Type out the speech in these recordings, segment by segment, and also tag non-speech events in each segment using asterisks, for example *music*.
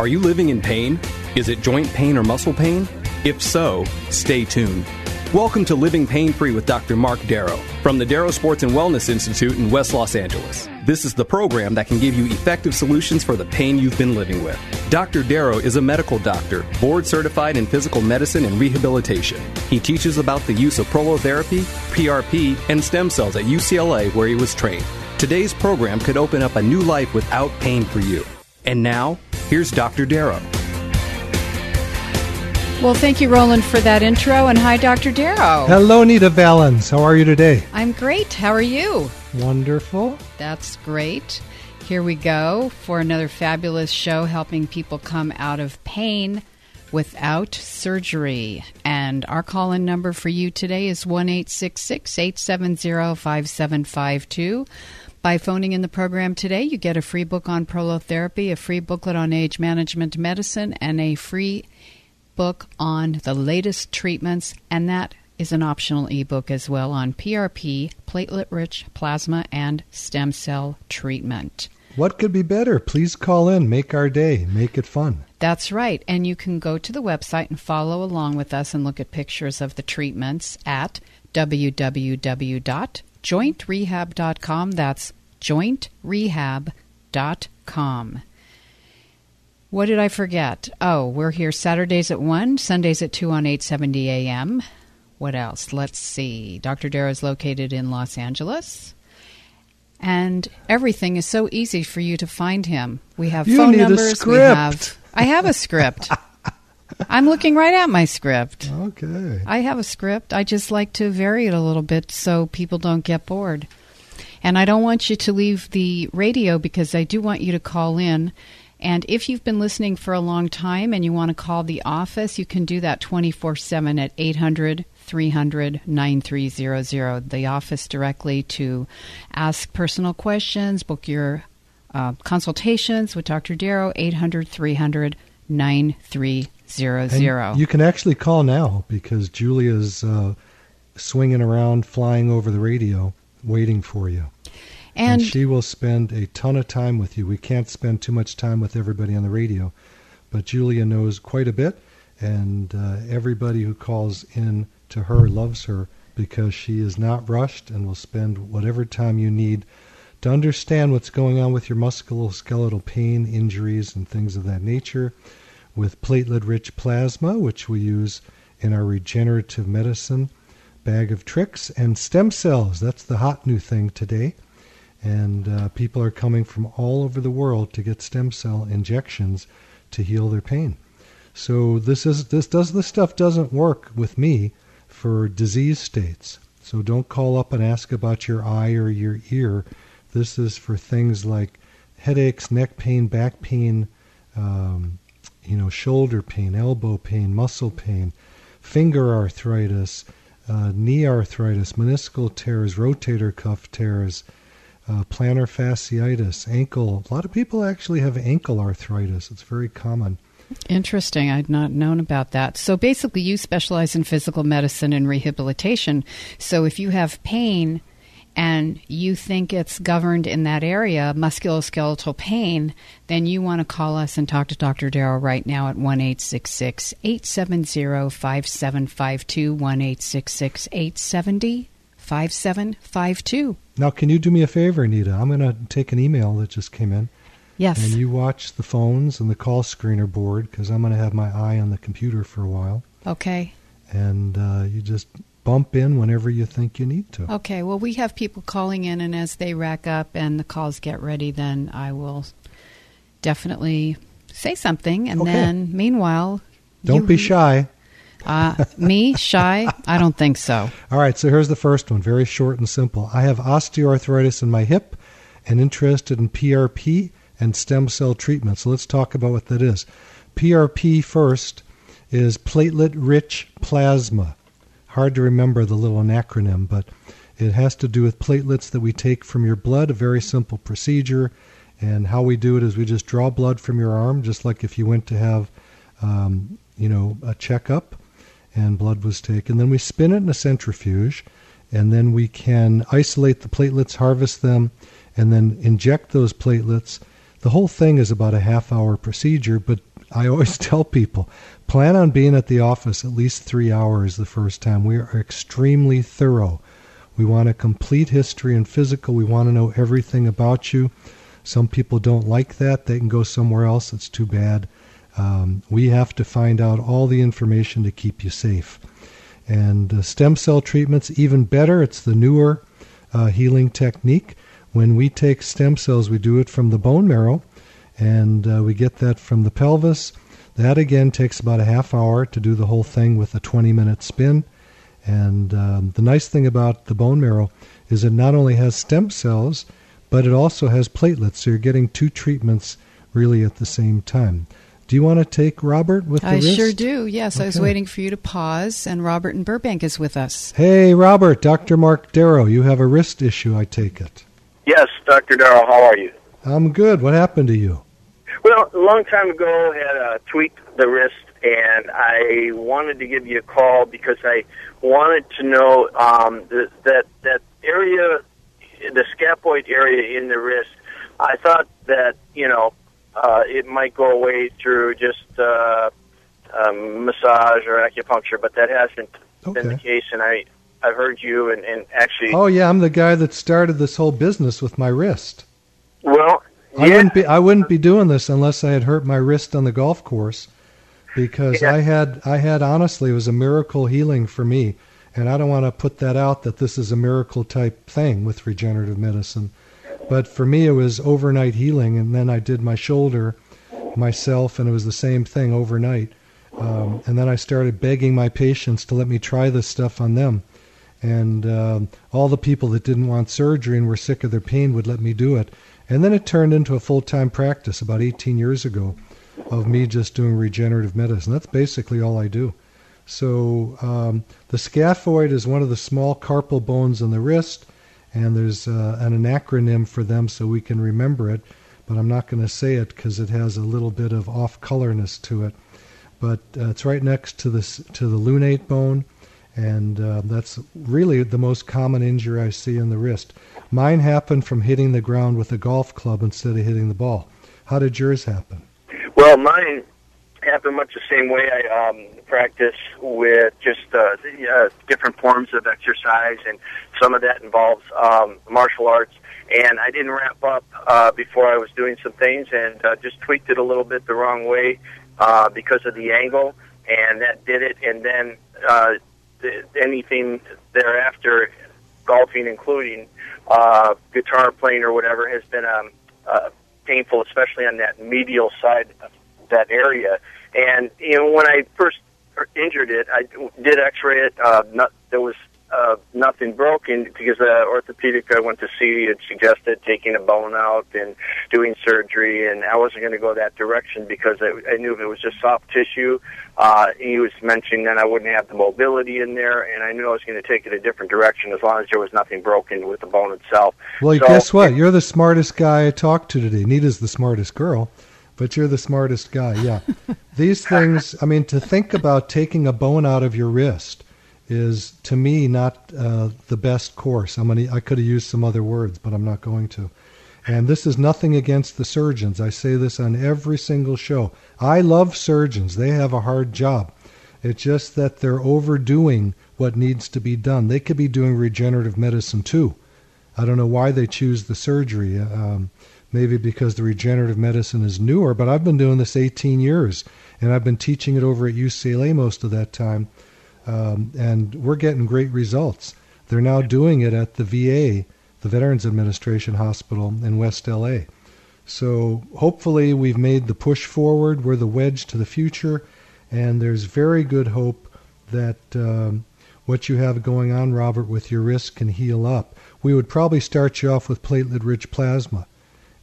Are you living in pain? Is it joint pain or muscle pain? If so, stay tuned. Welcome to Living Pain Free with Dr. Mark Darrow from the Darrow Sports and Wellness Institute in West Los Angeles. This is the program that can give you effective solutions for the pain you've been living with. Dr. Darrow is a medical doctor, board certified in physical medicine and rehabilitation. He teaches about the use of prolotherapy, PRP, and stem cells at UCLA where he was trained. Today's program could open up a new life without pain for you. And now, here's Dr. Darrow. Well, thank you, Roland, for that intro. And hi, Dr. Darrow. Hello, Nita Vallens. How are you today? I'm great. How are you? Wonderful. That's great. Here we go for another fabulous show helping people come out of pain without surgery. And our call in number for you today is 1 870 5752. By phoning in the program today, you get a free book on prolotherapy, a free booklet on age management medicine, and a free book on the latest treatments, and that is an optional ebook as well on PRP, platelet rich plasma, and stem cell treatment. What could be better? Please call in, make our day, make it fun. That's right. And you can go to the website and follow along with us and look at pictures of the treatments at www.jointrehab.com. That's jointrehab.com. What did I forget? Oh, we're here Saturdays at 1, Sundays at 2 on 870 AM. What else? Let's see. Dr. Darrow is located in Los Angeles. And everything is so easy for you to find him. We have You phone numbers. We have I have a script. *laughs* I'm looking right at my script. Okay. I have a script. I just like to vary it a little bit so people don't get bored. And I don't want you to leave the radio because I do want you to call in. And if you've been listening for a long time and you want to call the office, you can do that 24 7 at 800 300 9300. The office directly to ask personal questions, book your uh, consultations with Dr. Darrow, 800 300 9300. You can actually call now because Julia's uh, swinging around, flying over the radio, waiting for you. And, she will spend a ton of time with you. We can't spend too much time with everybody on the radio, but Julia knows quite a bit, and uh, everybody who calls in to her loves her because she is not rushed and will spend whatever time you need to understand what's going on with your musculoskeletal pain, injuries, and things of that nature. With platelet rich plasma, which we use in our regenerative medicine bag of tricks, and stem cells. That's the hot new thing today and uh, people are coming from all over the world to get stem cell injections to heal their pain. So this is this does this stuff doesn't work with me for disease states. So don't call up and ask about your eye or your ear. This is for things like headaches, neck pain, back pain, um, you know, shoulder pain, elbow pain, muscle pain, finger arthritis, uh, knee arthritis, meniscal tears, rotator cuff tears uh, plantar fasciitis, ankle. A lot of people actually have ankle arthritis. It's very common. Interesting. I'd not known about that. So basically, you specialize in physical medicine and rehabilitation. So if you have pain and you think it's governed in that area, musculoskeletal pain, then you want to call us and talk to Dr. Darrow right now at 1 870 5752 1 870 5752. Now, can you do me a favor, Anita? I'm going to take an email that just came in. Yes. And you watch the phones and the call screener board because I'm going to have my eye on the computer for a while. Okay. And uh, you just bump in whenever you think you need to. Okay. Well, we have people calling in, and as they rack up and the calls get ready, then I will definitely say something. And Okay. then, meanwhile, Don't you- be shy. Uh, me shy? I don't think so. All right, so here's the first one, very short and simple. I have osteoarthritis in my hip and interested in PRP and stem cell treatment. So let's talk about what that is. PRP first is platelet rich plasma. Hard to remember the little acronym, but it has to do with platelets that we take from your blood, a very simple procedure. And how we do it is we just draw blood from your arm, just like if you went to have, um, you know, a checkup and blood was taken. Then we spin it in a centrifuge, and then we can isolate the platelets, harvest them, and then inject those platelets. The whole thing is about a half hour procedure, but I always *laughs* tell people plan on being at the office at least three hours the first time. We are extremely thorough. We want a complete history and physical. We want to know everything about you. Some people don't like that. They can go somewhere else. It's too bad. Um, we have to find out all the information to keep you safe. And uh, stem cell treatments, even better. It's the newer uh, healing technique. When we take stem cells, we do it from the bone marrow, and uh, we get that from the pelvis. That again takes about a half hour to do the whole thing with a 20 minute spin. And um, the nice thing about the bone marrow is it not only has stem cells, but it also has platelets. So you're getting two treatments really at the same time. Do you want to take Robert with the I wrist? sure do. Yes, I was waiting for you to pause, and Robert in Burbank is with us. Hey, Robert, Dr. Mark Darrow, you have a wrist issue, I take it. Yes, Dr. Darrow, how are you? I'm good. What happened to you? Well, a long time ago, I had uh, tweaked the wrist, and I wanted to give you a call because I wanted to know um, that that that area, the scaphoid area in the wrist. I thought that you know uh, it might go away through just uh, um, massage or acupuncture, but that hasn't been the case. And I I've heard you and, and actually Oh yeah, I'm the guy that started this whole business with my wrist. well. I wouldn't be I wouldn't be doing this unless I had hurt my wrist on the golf course because Yeah. I had I had honestly it was a miracle healing for me and I don't want to put that out that this is a miracle type thing with regenerative medicine. But for me it was overnight healing and then I did my shoulder myself and it was the same thing overnight. Um, and then I started begging my patients to let me try this stuff on them. And um, all the people that didn't want surgery and were sick of their pain would let me do it. And then it turned into a full time practice about 18 years ago of me just doing regenerative medicine. That's basically all I do. So um, the scaphoid is one of the small carpal bones in the wrist, and there's uh, an, an acronym for them so we can remember it. But I'm not going to say it because it has a little bit of off colorness to it. But uh, it's right next to the s- to the lunate bone, and uh, that's really the most common injury I see in the wrist. Mine happened from hitting the ground with a golf club instead of hitting the ball. How did yours happen? Well, mine happened much the same way. I um, practice with just uh, the, uh, different forms of exercise, and some of that involves um, martial arts. And I didn't wrap up uh, before I was doing some things, and uh, just tweaked it a little bit the wrong way uh, because of the angle, and that did it. And then uh, anything thereafter, golfing including uh, guitar playing or whatever, has been um, uh, painful, especially on that medial side of that area. And you know, when I first injured it, I did X-ray it. Uh, not, there was uh, nothing broken because the orthopedic I went to see had suggested taking a bone out and doing surgery, and I wasn't going to go that direction because I, I knew if it was just soft tissue, uh, he was mentioning that I wouldn't have the mobility in there, and I knew I was going to take it a different direction as long as there was nothing broken with the bone itself. Well, So- guess what? You're the smartest guy I talked to today. Nita's the smartest girl, but you're the smartest guy. Yeah. *laughs* These things, I mean, to think about taking a bone out of your wrist is, to me, not uh, the best course. I'm gonna, I could have used some other words, but I'm not going to. And this is nothing against the surgeons. I say this on every single show. I love surgeons. They have a hard job. It's just that they're overdoing what needs to be done. They could be doing regenerative medicine too. I don't know why they choose the surgery. Um, maybe because the regenerative medicine is newer, but I've been doing this 18 years, and I've been teaching it over at UCLA most of that time, um, and we're getting great results. They're now doing it at the VA, the Veterans Administration Hospital in West LA. So hopefully we've made the push forward. We're the wedge to the future, and there's very good hope that um, what you have going on, Robert, with your wrist can heal up. We would probably start you off with platelet-rich plasma,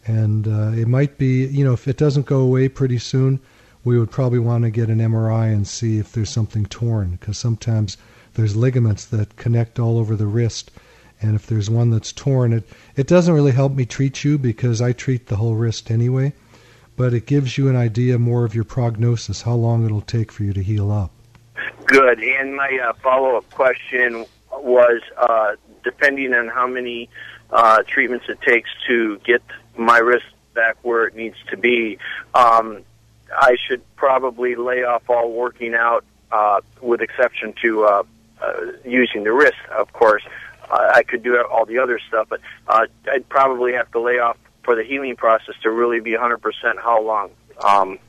And uh, it might be, you know, if it doesn't go away pretty soon, we would probably want to get an MRI and see if there's something torn, because sometimes there's ligaments that connect all over the wrist. And if there's one that's torn, it, it doesn't really help me treat you because I treat the whole wrist anyway, but it gives you an idea more of your prognosis, how long it'll take for you to heal up. Good. And my uh, follow up question was uh, depending on how many uh, treatments it takes to get my wrist back where it needs to be, um, I should probably lay off all working out, uh, with exception to uh, uh, using the wrist, of course. Uh, I could do all the other stuff, but uh, I'd probably have to lay off for the healing process to really be 100% how long? Um,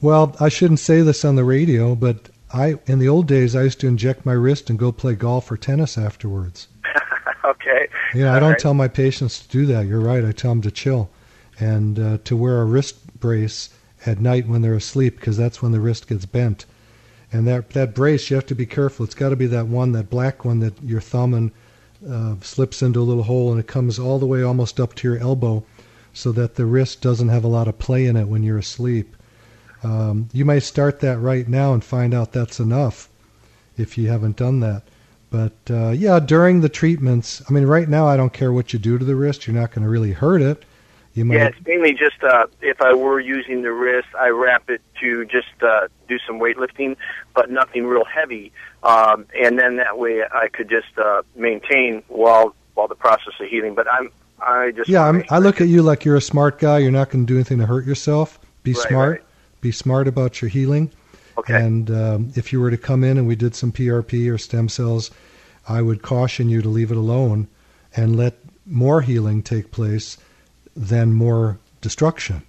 well, I shouldn't say this on the radio, but I in the old days I used to inject my wrist and go play golf or tennis afterwards. *laughs* okay. Yeah, I don't right. tell my patients to do that. You're right. I tell them to chill and uh, to wear a wrist brace at night when they're asleep because that's when the wrist gets bent. And that that brace, you have to be careful. It's got to be that one, that black one that your thumb and uh, slips into a little hole and it comes all the way almost up to your elbow, so that the wrist doesn't have a lot of play in it when you're asleep. Um, you may start that right now and find out that's enough if you haven't done that. But uh, yeah, during the treatments, I mean, right now I don't care what you do to the wrist. You're not going to really hurt it. You might... Yeah, it's mainly just uh, if I were using the wrist, I wrap it to just uh, do some weightlifting, but nothing real heavy, um, and then that way I could just uh, maintain while while the process of healing. But I'm I just yeah, I'm, I look at you like you're a smart guy. You're not going to do anything to hurt yourself. Be right, smart. Right. Be smart about your healing. Okay. And um, if you were to come in and we did some PRP or stem cells, I would caution you to leave it alone and let more healing take place than more destruction.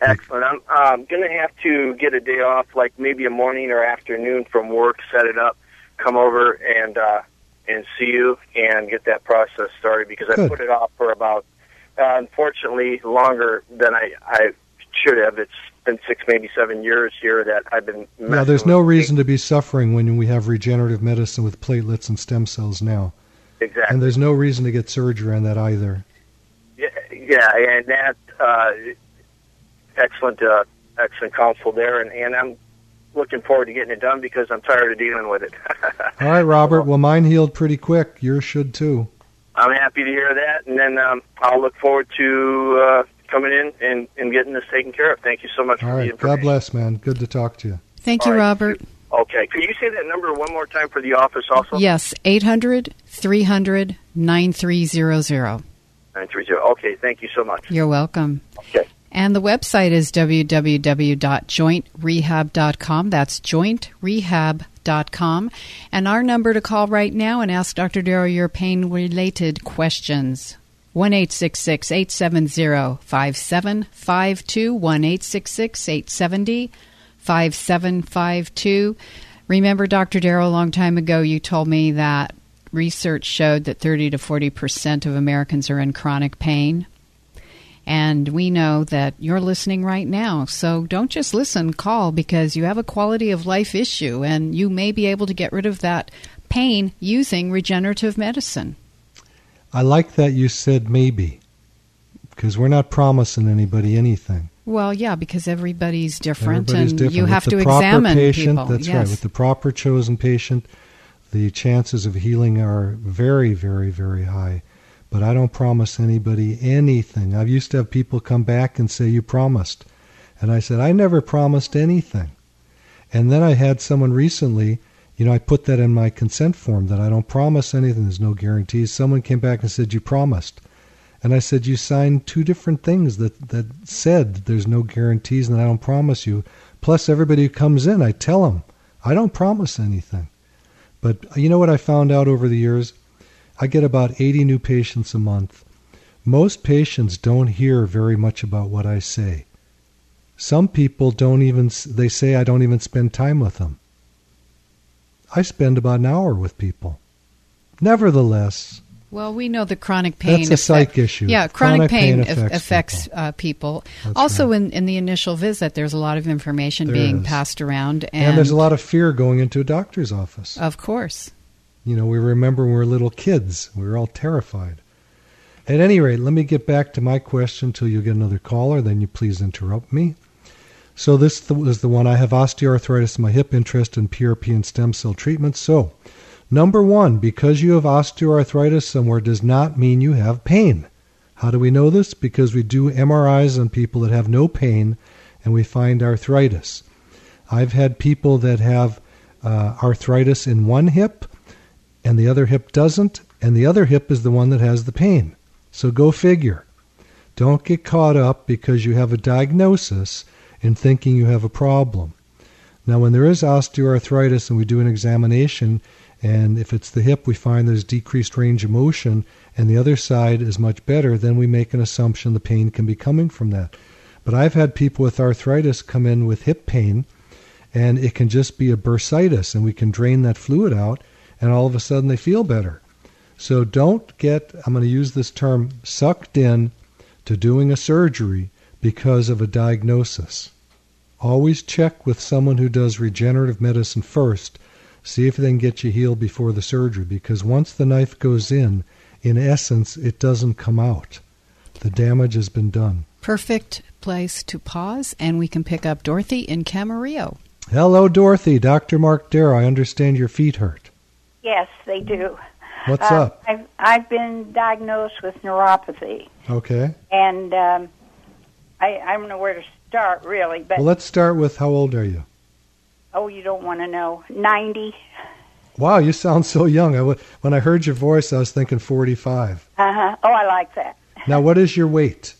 Excellent. I'm um, going to have to get a day off, like maybe a morning or afternoon from work, set it up, come over and uh, and see you and get that process started because Good. I put it off for about, uh, unfortunately, longer than I, I should have. It's been six, maybe seven years here that I've been. Now, there's no reason to be suffering when we have regenerative medicine with platelets and stem cells now. Exactly. And there's no reason to get surgery on that either. Yeah, yeah and that uh, excellent, uh, excellent counsel there, and, and I'm looking forward to getting it done because I'm tired of dealing with it. *laughs* All right, Robert. Well, mine healed pretty quick. Yours should too. I'm happy to hear that, and then um, I'll look forward to uh, coming in and, and getting this taken care of. Thank you so much All for right. the. God bless, man. Good to talk to you. Thank you, Robert. Okay. Could you say that number one more time for the office also? Yes, 800 300 9300. 930. Okay. Thank you so much. You're welcome. Okay. And the website is www.jointrehab.com. That's jointrehab.com. And our number to call right now and ask Dr. Darrow your pain related questions. 1 870 5752. 1 870 5752. Remember, Dr. Darrow, a long time ago, you told me that research showed that 30 to 40 percent of Americans are in chronic pain. And we know that you're listening right now. So don't just listen, call because you have a quality of life issue and you may be able to get rid of that pain using regenerative medicine. I like that you said maybe because we're not promising anybody anything. Well, yeah, because everybody's different everybody's and different. you with have to examine patient, people. That's yes. right. With the proper chosen patient, the chances of healing are very, very, very high but I don't promise anybody anything. I've used to have people come back and say, You promised. And I said, I never promised anything. And then I had someone recently, you know, I put that in my consent form that I don't promise anything, there's no guarantees. Someone came back and said, You promised. And I said, You signed two different things that, that said there's no guarantees and I don't promise you. Plus, everybody who comes in, I tell them, I don't promise anything. But you know what I found out over the years? I get about 80 new patients a month. Most patients don't hear very much about what I say. Some people don't even, they say I don't even spend time with them. I spend about an hour with people. Nevertheless, well, we know the chronic pain. That's a psych issue. Yeah, chronic, chronic pain, pain, affects, affects people. Uh, people. Also, right. in, in the initial visit, there's a lot of information There being is. passed around, and, and there's a lot of fear going into a doctor's office. Of course. You know, we remember when we were little kids, we were all terrified. At any rate, let me get back to my question till you get another caller. Then you please interrupt me. So this th- is the one I have osteoarthritis in my hip, interest in PRP and stem cell treatment. So, number one, because you have osteoarthritis somewhere does not mean you have pain. How do we know this? Because we do MRIs on people that have no pain and we find arthritis. I've had people that have uh, arthritis in one hip and the other hip doesn't, and the other hip is the one that has the pain. So go figure. Don't get caught up because you have a diagnosis in thinking you have a problem. Now, when there is osteoarthritis and we do an examination, and if it's the hip, we find there's decreased range of motion, and the other side is much better, then we make an assumption the pain can be coming from that. But I've had people with arthritis come in with hip pain, and it can just be a bursitis, and we can drain that fluid out, and all of a sudden they feel better. So don't get, I'm going to use this term, sucked in to doing a surgery because of a diagnosis. Always check with someone who does regenerative medicine first. See if they can get you healed before the surgery because once the knife goes in, in essence, it doesn't come out. The damage has been done. Perfect place to pause, and we can pick up Dorothy in Camarillo. Hello, Dorothy. Dr. Mark Darrow, I understand your feet hurt. Yes, they do. What's Uh, up? I've I've been diagnosed with neuropathy, Okay. and um, I I don't know where to start really. But Well, let's start with how old are you? Oh, you don't want to know. Ninety. Wow, you sound so young. I w- when I heard your voice, I was thinking 45. Uh huh. Oh, I like that. Now, what is your weight?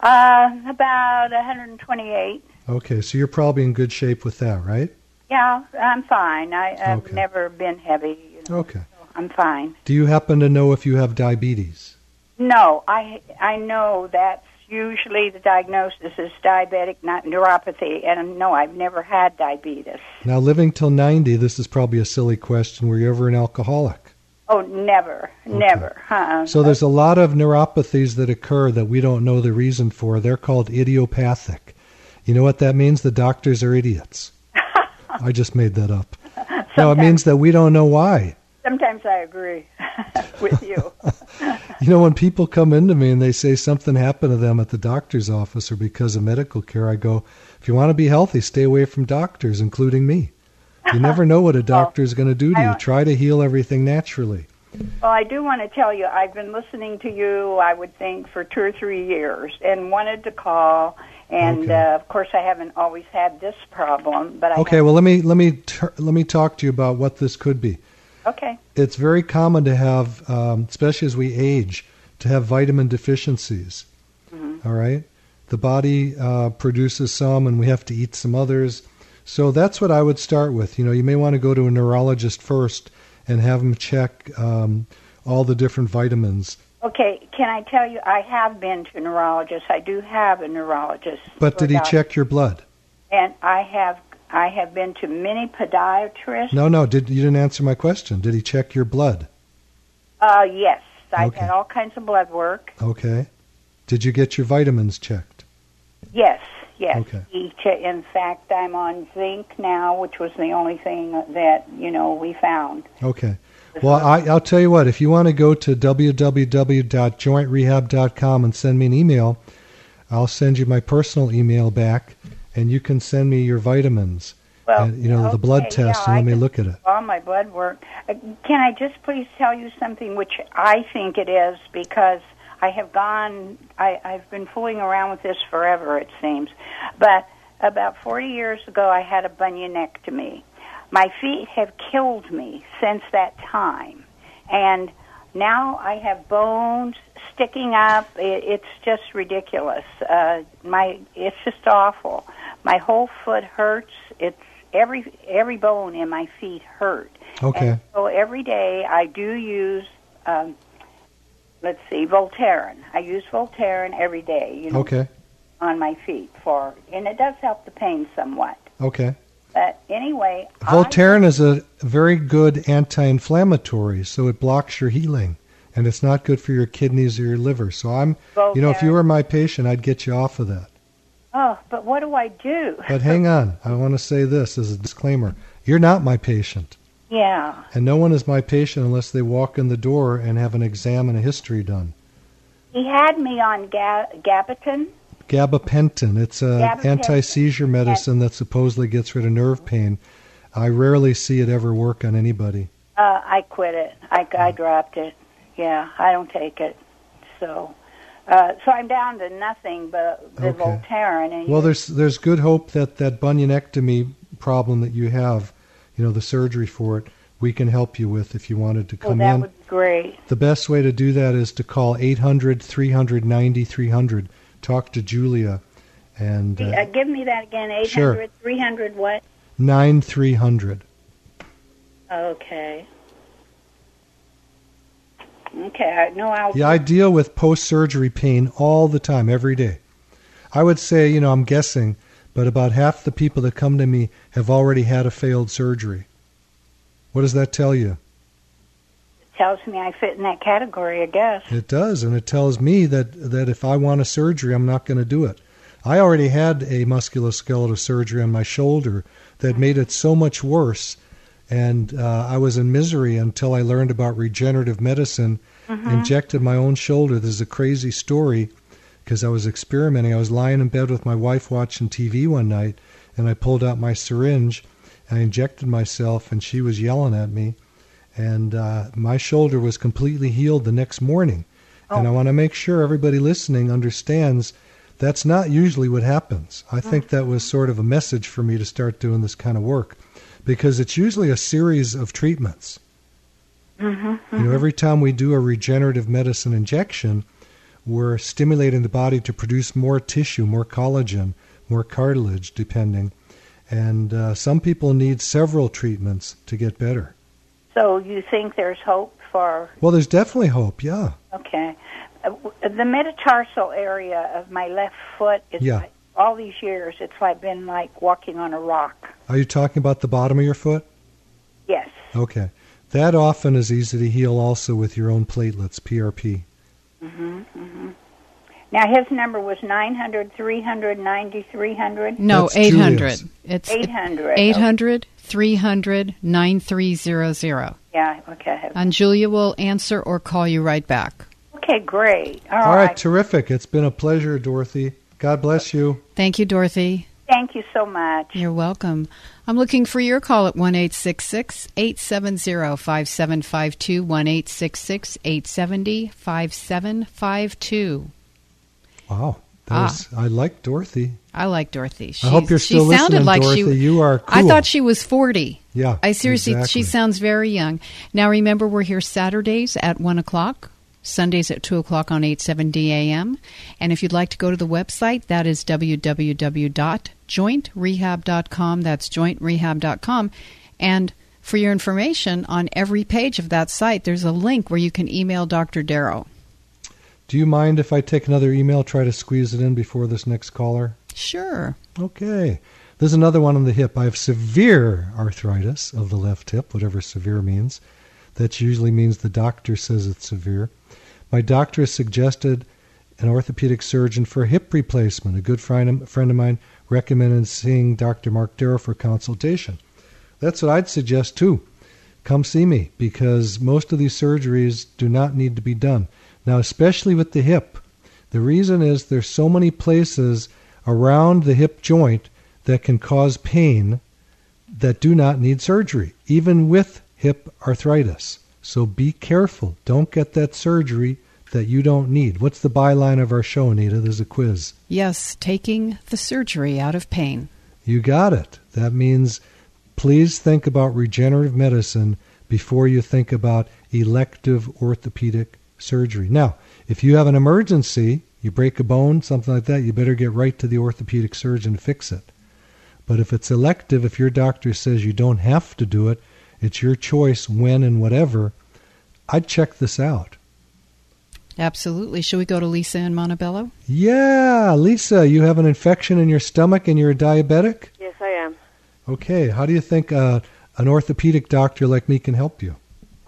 Uh, about 128. Okay, so you're probably in good shape with that, right? Yeah, I'm fine. I, I've Okay. never been heavy. You know, Okay. I'm fine. Do you happen to know if you have diabetes? No, I I know that's usually the diagnosis is diabetic, not neuropathy, and no, I've never had diabetes. Now, living till 90, this is probably a silly question. Were you ever an alcoholic? Oh, never, never. Uh-uh. So there's a lot of neuropathies that occur that we don't know the reason for. They're called idiopathic. You know what that means? The doctors are idiots. *laughs* I just made that up. No, it means that we don't know why. Sometimes I agree *laughs* with you. *laughs* You know, when people come into me and they say something happened to them at the doctor's office or because of medical care, I go, if you want to be healthy, stay away from doctors, including me. You *laughs* never know what a doctor is going to do to you. Try to heal everything naturally. Well, I do want to tell you, I've been listening to you, I would think, for two or three years and wanted to call. And Okay. uh, of course, I haven't always had this problem, but I Okay, well let me let me tur let me talk to you about what this could be. Okay. It's very common to have, um, especially as we age, to have vitamin deficiencies. All right, the body uh, produces some, and we have to eat some others. So that's what I would start with. You know, you may want to go to a neurologist first and have them check um, all the different vitamins. Okay, can I tell you, I have been to a neurologist. I do have a neurologist. But did he check your blood? And I have, I have been to many podiatrists. No, no. Did you didn't answer my question? Did he check your blood? Uh, yes, I've Okay. had all kinds of blood work. Okay. Did you get your vitamins checked? Yes, yes. Okay. In fact, I'm on zinc now, which was the only thing that you know we found. Okay. Well, I, I'll tell you what. If you want to go to www.jointrehab.com and send me an email, I'll send you my personal email back, and you can send me your vitamins. Well, and, you know, the blood test, yeah, and let I me look at it. All my blood work. Uh, can I just please tell you something, which I think it is, because I have gone. I, I've been fooling around with this forever, it seems. But about 40 years ago, I had a bunionectomy. My feet have killed me since that time, and now I have bones sticking up. It, it's just ridiculous. Uh, my it's just awful. My whole foot hurts. It's every every bone in my feet hurt. Okay. And so every day I do use. Um, let's see, Voltaren. I use Voltaren every day. You know, Okay. on my feet for, and it does help the pain somewhat. Okay. But anyway, I- Voltaren is a very good anti-inflammatory, so it blocks your healing, and it's not good for your kidneys or your liver. So I'm, you know, if you were my patient, I'd get you off of that. Oh, but what do I do? But hang on, I want to say this as a disclaimer: you're not my patient. yeah. And no one is my patient unless they walk in the door and have an exam and a history done. He had me on ga- Gabapentin. Gabapentin. It's an anti-seizure medicine that supposedly gets rid of nerve pain. I rarely see it ever work on anybody. Uh, I quit it. I, I dropped it. Yeah, I don't take it. So, uh, so I'm down to nothing but the Okay. Voltaren. And Well, there's there's good hope that that bunionectomy problem that you have, you know, the surgery for it, we can help you with if you wanted to well, come that in. would be great. The best way to do that is to call 800 390 300. Talk to Julia and Uh, uh, give me that again. 800, Sure. 300 what? 9300. Okay. Okay, I know I'll. Yeah, I deal with post surgery pain all the time, every day. I would say, you know, I'm guessing, but about half the people that come to me have already had a failed surgery. What does that tell you? It tells me I fit in that category, I guess. It does, and it tells me that that if I want a surgery, I'm not going to do it. I already had a musculoskeletal surgery on my shoulder that made it so much worse, and uh, I was in misery until I learned about regenerative medicine. Injected my own shoulder. This is a crazy story because I was experimenting. I was lying in bed with my wife watching TV one night, and I pulled out my syringe. And I injected myself, and she was yelling at me and uh, my shoulder was completely healed the next morning. And I want to make sure everybody listening understands that's not usually what happens. I think that was sort of a message for me to start doing this kind of work because it's usually a series of treatments. You know, every time we do a regenerative medicine injection, we're stimulating the body to produce more tissue, more collagen, more cartilage, depending. And uh, some people need several treatments to get better. So you think there's hope for? Well, there's definitely hope. Yeah. Okay, uh, the metatarsal area of my left foot is Yeah. Like, all these years. It's like been like walking on a rock. Are you talking about the bottom of your foot? Yes. Okay. That often is easy to heal also with your own platelets, PRP. Mm-hmm, mm-hmm. Now his number was nine hundred three hundred ninety three hundred. No, That's 800. Julia's. It's 800. 800 300 9300. Yeah. Okay. And Julia will answer or call you right back. Okay. Great. All All right, right. terrific. It's been a pleasure, Dorothy. God bless you. Thank you, Dorothy. Thank you so much. You're welcome. I'm looking for your call at 1 870 5752 1 870 5752. Wow. That Ah. I like Dorothy. I like Dorothy. She, I hope you're she still sounded listening, like Dorothy. she You are I thought she was 40. Yeah. I seriously, exactly. she sounds very young. Now remember, we're here Saturdays at 1 o'clock, Sundays at 2 o'clock on 870 AM. And if you'd like to go to the website, that is www.jointrehab.com. That's jointrehab.com. And for your information, on every page of that site, there's a link where you can email Dr. Darrow. Do you mind if I take another email, try to squeeze it in before this next caller? Sure. Okay. There's another one on the hip. I have severe arthritis of the left hip, whatever severe means. That usually means the doctor says it's severe. My doctor suggested an orthopedic surgeon for hip replacement. A good friend, friend of mine recommended seeing Dr. Mark Darrow for consultation. That's what I'd suggest too. Come see me because most of these surgeries do not need to be done. Now, especially with the hip, the reason is there's so many places around the hip joint that can cause pain that do not need surgery, even with hip arthritis. So be careful. Don't get that surgery that you don't need. What's the byline of our show, Anita? There's a quiz. Yes, taking the surgery out of pain. You got it. That means please think about regenerative medicine before you think about elective orthopedic surgery. Now, if you have an emergency, you break a bone, something like that, you better get right to the orthopedic surgeon to fix it. But if it's elective, if your doctor says you don't have to do it, it's your choice when and whatever, I'd check this out. Absolutely. Should we go to Lisa in Montebello? Yeah, Lisa, you have an infection in your stomach and you're a diabetic? Yes, I am. Okay, how do you think uh, an orthopedic doctor like me can help you?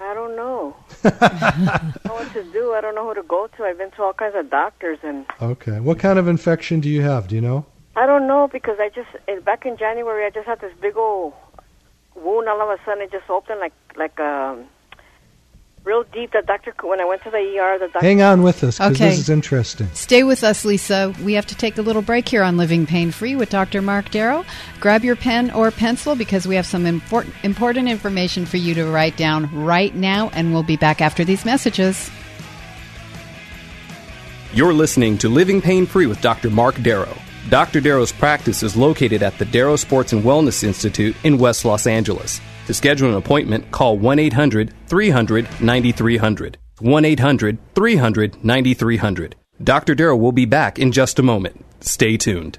I don't know. *laughs* I don't know what to do. I don't know who to go to. I've been to all kinds of doctors, and Okay, what kind of infection do you have? Do you know? I don't know because I just eh, back in January I just had this big old wound. All of a sudden, it just opened like like um real deep that Dr. When I went to the ER, the doctor. Hang on with us because Okay. this is interesting. Stay with us, Lisa. We have to take a little break here on Living Pain Free with Dr. Mark Darrow. Grab your pen or pencil because we have some important, important information for you to write down right now, and we'll be back after these messages. You're listening to Living Pain Free with Dr. Mark Darrow. Dr. Darrow's practice is located at the Darrow Sports and Wellness Institute in West Los Angeles. To schedule an appointment, call 1 800 300 9300. 1 800 300 9300. Dr. Darrow will be back in just a moment. Stay tuned.